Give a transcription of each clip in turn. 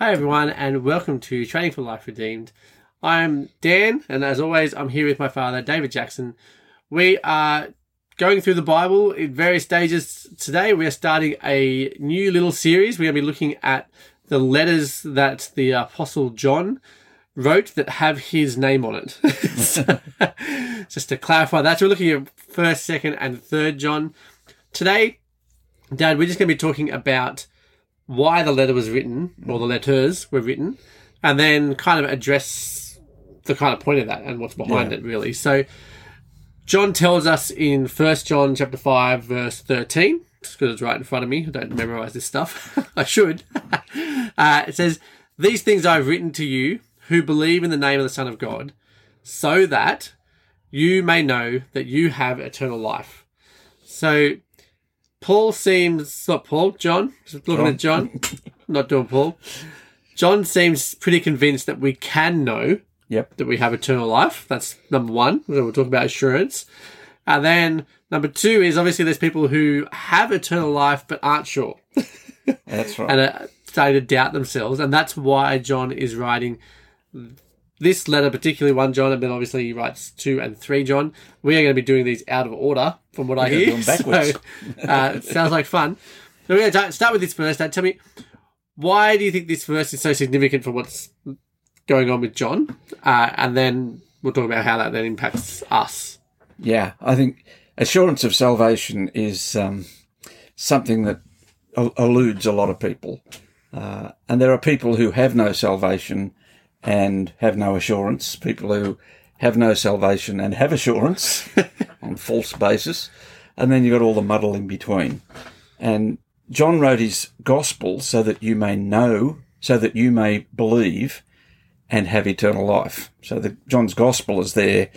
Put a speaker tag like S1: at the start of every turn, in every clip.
S1: Hi, everyone, and welcome to Training for Life Redeemed. I'm Dan, and as always, I'm here with my father, David Jackson. We are going through the Bible in various stages today. We are starting a new little series. We're going to be looking at the letters that the Apostle John wrote that have his name on it. So, just to clarify that, we're looking at first, second, and third John. Today, Dad, we're just going to be talking about why the letter was written, or the letters were written, and then kind of address the kind of point of that and what's behind
S2: Yeah.
S1: it, really. So, John tells us in First John chapter five, verse thirteen, just because it's right in front of me. I don't memorize this stuff. I should. uh, it says, "These things I've written to you who believe in the name of the Son of God, so that you may know that you have eternal life." So, Paul seems not Paul, John. Just looking at John, not doing Paul. John seems pretty convinced that we can know
S2: Yep.
S1: that we have eternal life. That's number one. We'll talk about assurance. And then number two is obviously there's people who have eternal life but aren't sure
S2: That's right.
S1: and are starting to doubt themselves. And that's why John is writing this letter, particularly one John, and then obviously he writes two and three John. We are going to be doing these out of order from what I
S2: We're
S1: hear.
S2: backwards.
S1: So, uh, sounds like fun. So we're going to start with this first. Dad, tell me, why do you think this verse is so significant for what's going on with John? Uh, and then we'll talk about how that then impacts us.
S2: yeah, I think assurance of salvation is um, something that eludes a lot of people. Uh, and there are people who have no salvation and have no assurance, people who have no salvation and have assurance on false basis. And then you've got all the muddle in between. And John wrote his gospel so that you may know, so that you may believe and have eternal life. So the John's gospel is there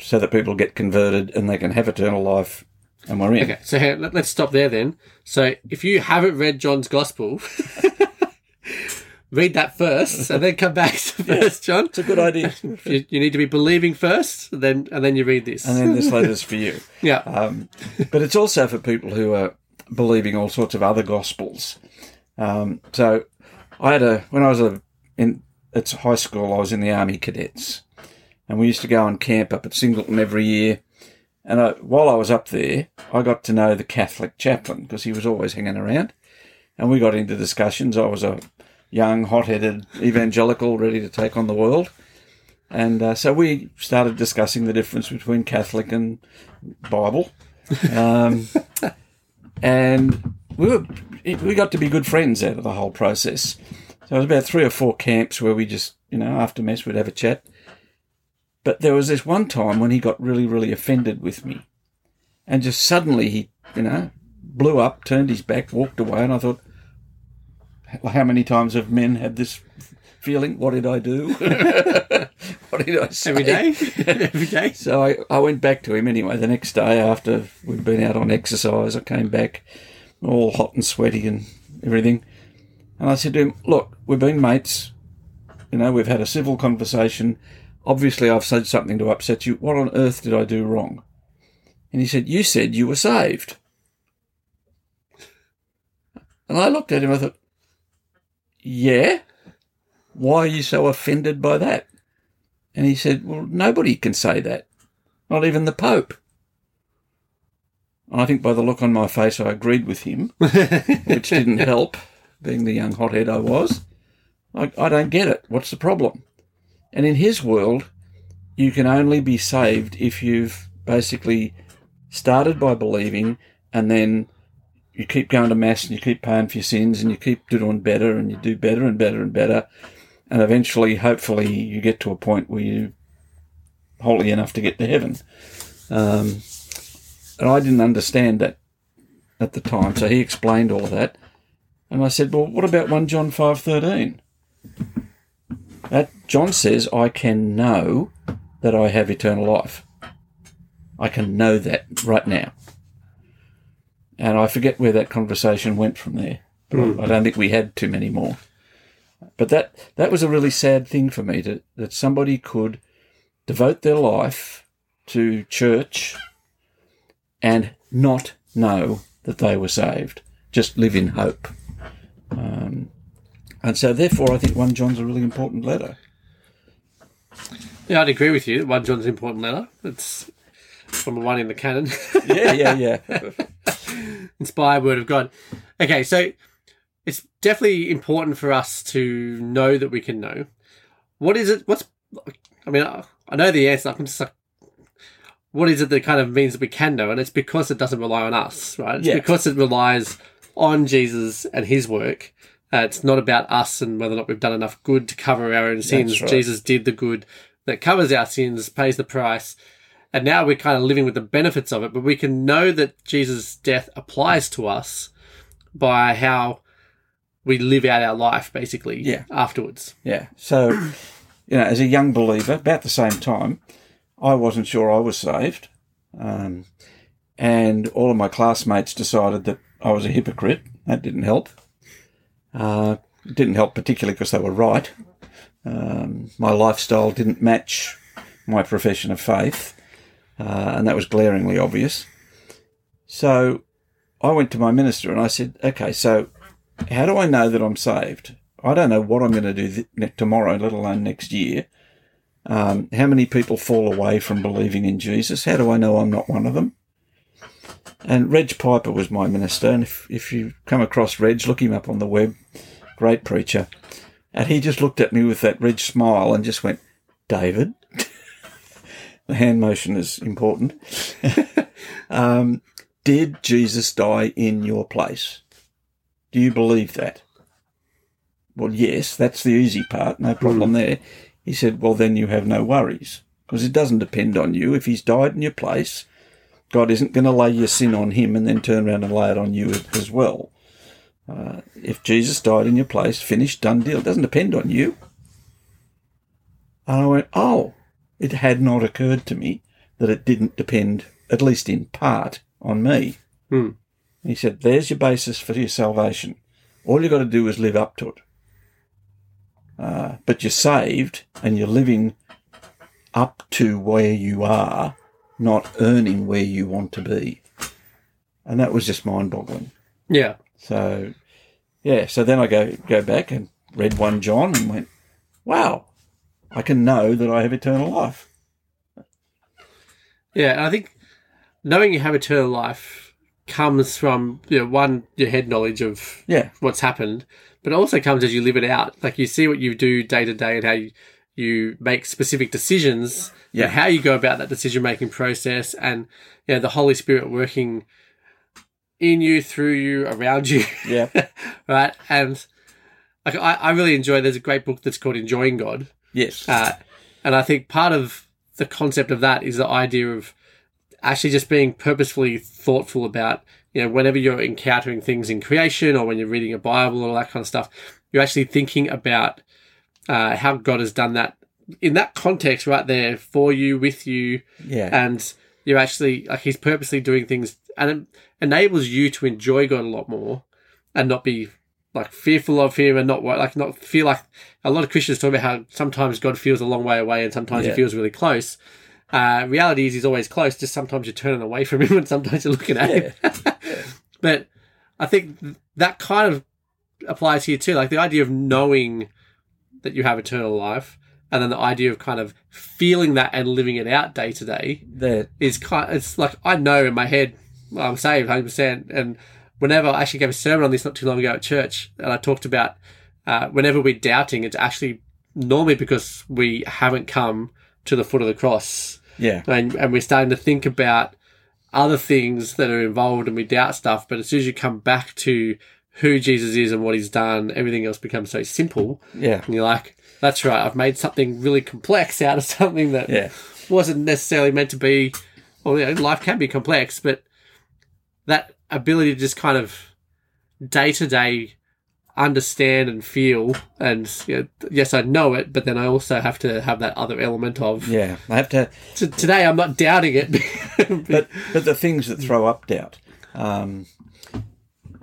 S2: so that people get converted and they can have eternal life and we're in.
S1: Okay, so here, let, us stop there then. So if you haven't read John's Gospel, read that first, and then come back to First John.
S2: It's a good idea.
S1: You, you need to be believing first, then and then you read this.
S2: and then this letter's for you.
S1: yeah,
S2: Um, but it's also for people who are believing all sorts of other gospels. Um, so I had a when I was a, in at high school, I was in the army cadets, and we used to go on camp up at Singleton every year. And I, while I was up there, I got to know the Catholic chaplain because he was always hanging around, and we got into discussions. I was a young, hot-headed evangelical ready to take on the world. And uh, so we started discussing the difference between Catholic and Bible. Um, and we were, we got to be good friends out of the whole process. So it was about three or four camps where we just, you know, after mess, we'd have a chat. But there was this one time when he got really, really offended with me. And just suddenly he, you know, blew up, turned his back, walked away. And I thought, how many times have men had this feeling? What did I do? what did I say?
S1: every day, every day.
S2: So I, I went back to him anyway the next day after we'd been out on exercise. I came back all hot and sweaty and everything. And I said to him, Look, we've been mates. You know, we've had a civil conversation. Obviously, I've said something to upset you. What on earth did I do wrong? And he said, You said you were saved. And I looked at him, I thought, Yeah? Why are you so offended by that? And he said, Well, nobody can say that, not even the Pope. And I think by the look on my face, I agreed with him, which didn't help, being the young hothead I was. I, I don't get it. What's the problem? And in his world, you can only be saved if you've basically started by believing and then you keep going to mass and you keep paying for your sins and you keep doing better and you do better and better and better and eventually, hopefully, you get to a point where you're holy enough to get to heaven. Um, and I didn't understand that at the time, so he explained all of that, and I said, "Well, what about one John five thirteen? That John says, I can know that I have eternal life. I can know that right now." And I forget where that conversation went from there. But I don't think we had too many more. But that that was a really sad thing for me to, that somebody could devote their life to church and not know that they were saved, just live in hope. Um, And so, therefore, I think 1 John's a really important letter.
S1: Yeah, I'd agree with you. One John's an important letter. It's from the one in the canon.
S2: Yeah, yeah, yeah.
S1: Inspired word of God. Okay, so it's definitely important for us to know that we can know. What is it? What's, I mean, I know the answer. I'm just like, what is it that kind of means that we can know? And it's because it doesn't rely on us, right? It's
S2: Yeah.
S1: because it relies on Jesus and his work. Uh, it's not about us and whether or not we've done enough good to cover our own sins.
S2: right.
S1: Jesus did the good that covers our sins, pays the price. And now we're kind of living with the benefits of it, but we can know that Jesus' death applies to us by how we live out our life, basically,
S2: Yeah.
S1: afterwards.
S2: Yeah. So, you know, as a young believer, about the same time, I wasn't sure I was saved. Um, and all of my classmates decided that I was a hypocrite. That didn't help. Uh, it didn't help particularly because they were right. Um, my lifestyle didn't match my profession of faith, uh, and that was glaringly obvious. So I went to my minister and I said, okay, so how do I know that I'm saved? I don't know what I'm going to do th- tomorrow, let alone next year. Um, how many people fall away from believing in Jesus? How do I know I'm not one of them? And Reg Piper was my minister, and if, if you come across Reg, look him up on the web. Great preacher. And he just looked at me with that Reg smile and just went, David. The hand motion is important. um, did Jesus die in your place? Do you believe that? Well, yes, that's the easy part, no problem there. He said, well, then you have no worries because it doesn't depend on you. If he's died in your place, God isn't going to lay your sin on him and then turn around and lay it on you as well. Uh, if Jesus died in your place, finished, done deal. It doesn't depend on you. And I went, oh, it had not occurred to me that it didn't depend, at least in part, on me.
S1: Hmm.
S2: He said, there's your basis for your salvation. All you've got to do is live up to it. Uh, but you're saved and you're living up to where you are, not earning where you want to be. And that was just mind boggling.
S1: Yeah.
S2: So, yeah, so then I go, go back and read 1 John and went, wow, I can know that I have eternal life.
S1: Yeah, and I think knowing you have eternal life comes from you know, one your head knowledge of
S2: Yeah,
S1: what's happened, but it also comes as you live it out. Like you see what you do day to day and how you you make specific decisions.
S2: Yeah.
S1: and how you go about that decision making process, and you know the Holy Spirit working in you, through you, around you.
S2: yeah,
S1: right? And like I, I really enjoy. There's a great book that's called Enjoying God,
S2: yes,
S1: uh, and I think part of the concept of that is the idea of actually just being purposefully thoughtful about, you know, whenever you're encountering things in creation or when you're reading a Bible or all that kind of stuff, you're actually thinking about uh, how God has done that in that context right there for you, with you,
S2: yeah,
S1: and you're actually like He's purposely doing things and it enables you to enjoy God a lot more and not be like fearful of him and not like not feel like a lot of Christians talk about how sometimes God feels a long way away and sometimes
S2: Yeah.
S1: he feels really close. Uh, reality is he's always close. Just sometimes you're turning away from him and sometimes you're looking at him. but I think that kind of applies here too. Like the idea of knowing that you have eternal life, and then the idea of kind of feeling that and living it out day to day
S2: that
S1: is kind. It's like I know in my head I'm saved 100, percent and whenever I actually gave a sermon on this not too long ago at church, and I talked about uh, whenever we're doubting, it's actually normally because we haven't come to the foot of the cross,
S2: yeah,
S1: and, and we're starting to think about other things that are involved, and we doubt stuff. But as soon as you come back to who Jesus is and what He's done, everything else becomes so simple,
S2: yeah,
S1: and you're like, "That's right, I've made something really complex out of something that
S2: yeah,
S1: wasn't necessarily meant to be. Well, you know, life can be complex, but that ability to just kind of day to day understand and feel, and you know, yes, I know it, but then I also have to have that other element of.
S2: yeah. I have to.
S1: T- today, I'm not doubting it,
S2: but but the things that throw up doubt. Um,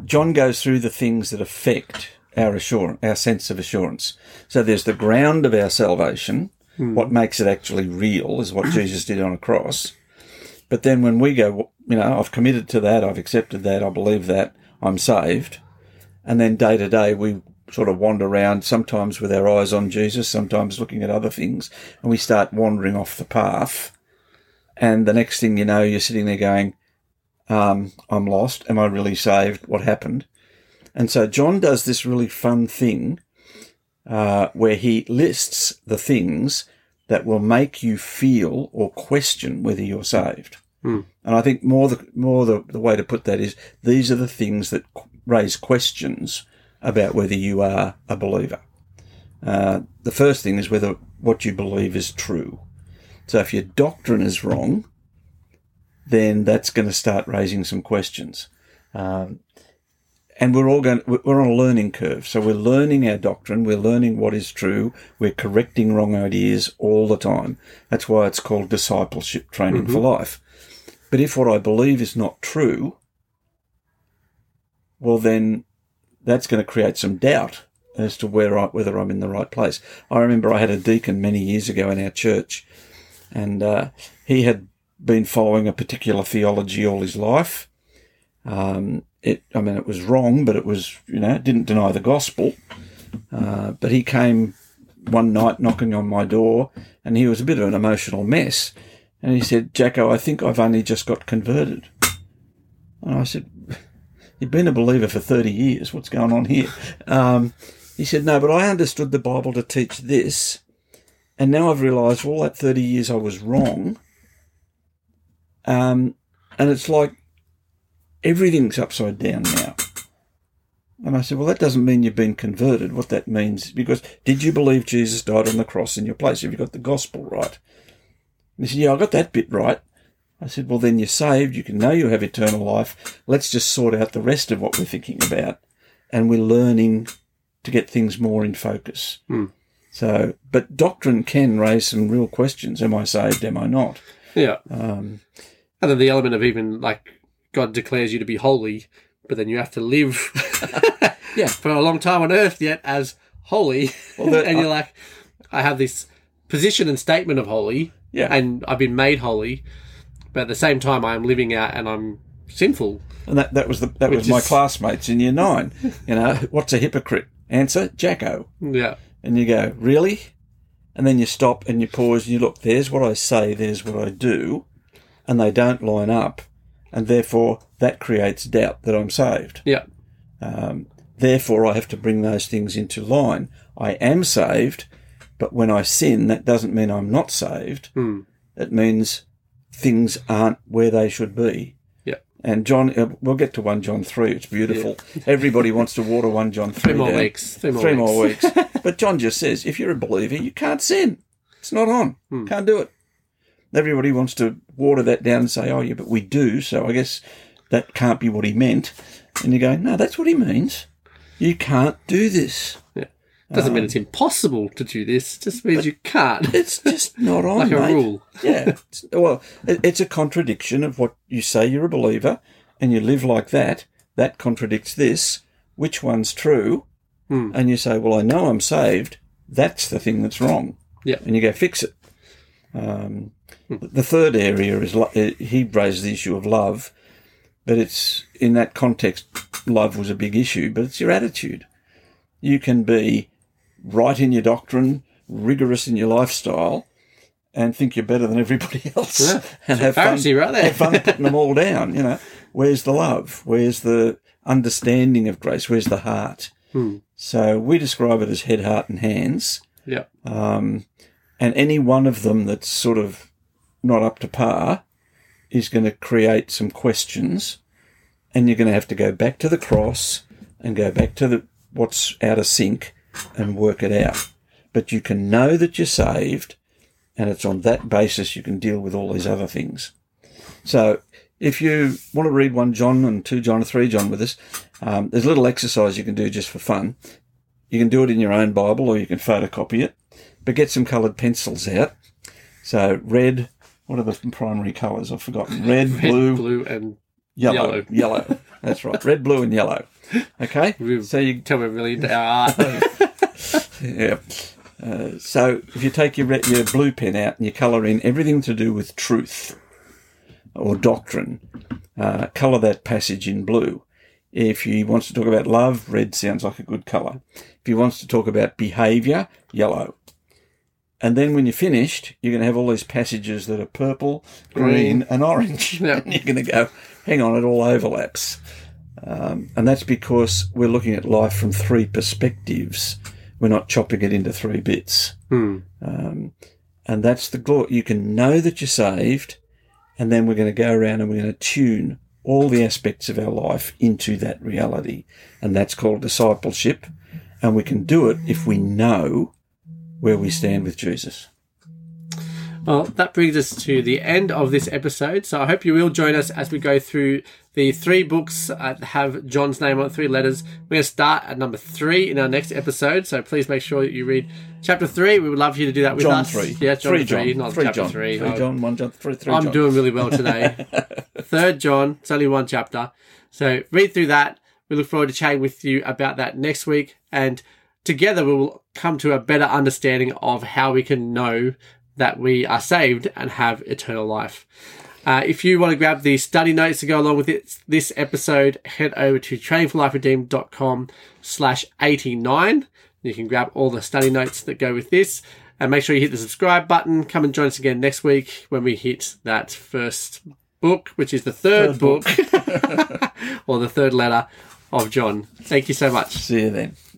S2: John goes through the things that affect our assurance, our sense of assurance. So there's the ground of our salvation. What makes it actually real is what Jesus did on a cross. But then when we go, you know, I've committed to that, I've accepted that, I believe that, I'm saved. And then day to day, we sort of wander around, sometimes with our eyes on Jesus, sometimes looking at other things, and we start wandering off the path. And the next thing you know, you're sitting there going, um, I'm lost. Am I really saved? What happened? And so John does this really fun thing uh, where he lists the things that will make you feel or question whether you're saved.
S1: Hmm.
S2: And I think more the more the, the way to put that is these are the things that raise questions about whether you are a believer. Uh, the first thing is whether what you believe is true. So if your doctrine is wrong, then that's going to start raising some questions. Um, and we're all going, we're on a learning curve. So we're learning our doctrine. We're learning what is true. We're correcting wrong ideas all the time. That's why it's called discipleship training for life. But if what I believe is not true, well, then that's going to create some doubt as to where I, whether I'm in the right place. I remember I had a deacon many years ago in our church, and uh, he had been following a particular theology all his life. Um, it, I mean, it was wrong, but it was, you know, it didn't deny the gospel. Uh, but he came one night knocking on my door, and he was a bit of an emotional mess. And he said, Jacko, I think I've only just got converted. And I said, You've been a believer for 30 years. What's going on here? Um, he said, No, but I understood the Bible to teach this. And now I've realised all that 30 years I was wrong. Um, and it's like everything's upside down now. And I said, Well, that doesn't mean you've been converted. What that means, because did you believe Jesus died on the cross in your place? Have you got the gospel right? And he said, Yeah, I got that bit right. I said, Well, then you're saved. You can know you have eternal life. Let's just sort out the rest of what we're thinking about. And we're learning to get things more in focus.
S1: Hmm.
S2: So, but doctrine can raise some real questions. Am I saved? Am I not?
S1: Yeah.
S2: Um,
S1: And then the element of even like God declares you to be holy, but then you have to live
S2: Yeah.
S1: for a long time on earth yet as holy.
S2: Well,
S1: and you're like, I have this position and statement of holy,
S2: yeah.
S1: and I've been made holy, but at the same time, I am living out and I'm sinful.
S2: And that, that was the, that was
S1: Which
S2: my classmates in year nine. You know, what's a hypocrite? Answer, Jacko.
S1: Yeah.
S2: And you go, really? And then you stop and you pause and you look, there's what I say, there's what I do. And they don't line up. And therefore that creates doubt that I'm saved.
S1: Yeah.
S2: Um, therefore I have to bring those things into line. I am saved, but when I sin, that doesn't mean I'm not saved.
S1: Hmm.
S2: It means things aren't where they should be.
S1: Yeah.
S2: And John, uh, we'll get to 1 John 3. It's beautiful. Everybody wants to water 1 John 3.
S1: Three more
S2: down.
S1: weeks. Three more
S2: Three
S1: weeks.
S2: more weeks. but John just says, if you're a believer, you can't sin. It's not on.
S1: Hmm.
S2: Can't do it. Everybody wants to water that down and say, oh, yeah, but we do. So I guess that can't be what he meant. And you go, no, that's what he means. You can't do this.
S1: Doesn't mean it's impossible to do this. Just means you can't.
S2: It's just not on,
S1: like a
S2: mate.
S1: rule.
S2: Yeah. It's- well, it, it's a contradiction of what you say you're a believer and you live like that. That contradicts this. Which one's true?
S1: Hmm.
S2: And you say, well, I know I'm saved. That's the thing that's wrong.
S1: Yeah.
S2: And you go fix it. Um, The third area is lo- uh, he raised the issue of love, but it's in that context, love was a big issue, but it's your attitude. You can be right in your doctrine, rigorous in your lifestyle, and think you're better than everybody else,
S1: Yeah.
S2: and have fun,
S1: right
S2: have fun putting them all down. You know, where's the love? Where's the understanding of grace? Where's the heart?
S1: Hmm.
S2: So we describe it as head, heart, and hands.
S1: Yeah.
S2: Um, and any one of them that's sort of not up to par is going to create some questions, and you're going to have to go back to the cross and go back to the what's out of sync and work it out. But you can know that you're saved, and it's on that basis you can deal with all these other things. So if you want to read 1 John and 2 John and 3 John with us, um, there's a little exercise you can do just for fun. You can do it in your own Bible or you can photocopy it, but get some coloured pencils out. So red, what are the primary colours? I've forgotten. Red,
S1: Red,
S2: blue,
S1: blue, and
S2: yellow.
S1: yellow.
S2: Yellow. That's right. Red, blue, and yellow. Okay.
S1: We've-
S2: So you
S1: tell me really into our art.
S2: yeah. Uh, so if you take your re- your blue pen out and you colour in everything to do with truth or doctrine, uh, colour that passage in blue. If he wants to talk about love, red sounds like a good colour. If he wants to talk about behaviour, yellow. And then when you're finished, you're going to have all these passages that are purple, green, and orange.
S1: Yep.
S2: And you're going to go, hang on, it all overlaps. Um, and that's because we're looking at life from three perspectives. We're not chopping it into three bits.
S1: Hmm.
S2: Um, and that's the glory. You can know that you're saved, and then we're going to go around and we're going to tune all the aspects of our life into that reality. And that's called discipleship. And we can do it if we know where we stand with Jesus.
S1: Well, that brings us to the end of this episode. So I hope you will join us as we go through the three books that have John's name on three letters. We're going to start at number three in our next episode. So please make sure that you read chapter three. We would love you to do that with
S2: John
S1: us.
S2: 3.
S1: Yeah, John
S2: three,
S1: three,
S2: John.
S1: not
S2: three
S1: chapter
S2: John.
S1: three.
S2: Three
S1: Oh,
S2: John, one John, three, three
S1: I'm
S2: John.
S1: doing really well today. Third John, it's only one chapter. So read through that. We look forward to chatting with you about that next week. And together we will come to a better understanding of how we can know that we are saved and have eternal life. Uh, if you want to grab the study notes to go along with it, this episode, head over to trainingforliferedeemed.com slash 89. You can grab all the study notes that go with this. And make sure you hit the subscribe button. Come and join us again next week when we hit that first book, which is the third,
S2: Third
S1: book,
S2: book.
S1: or the third letter of John. Thank you so much.
S2: See you then.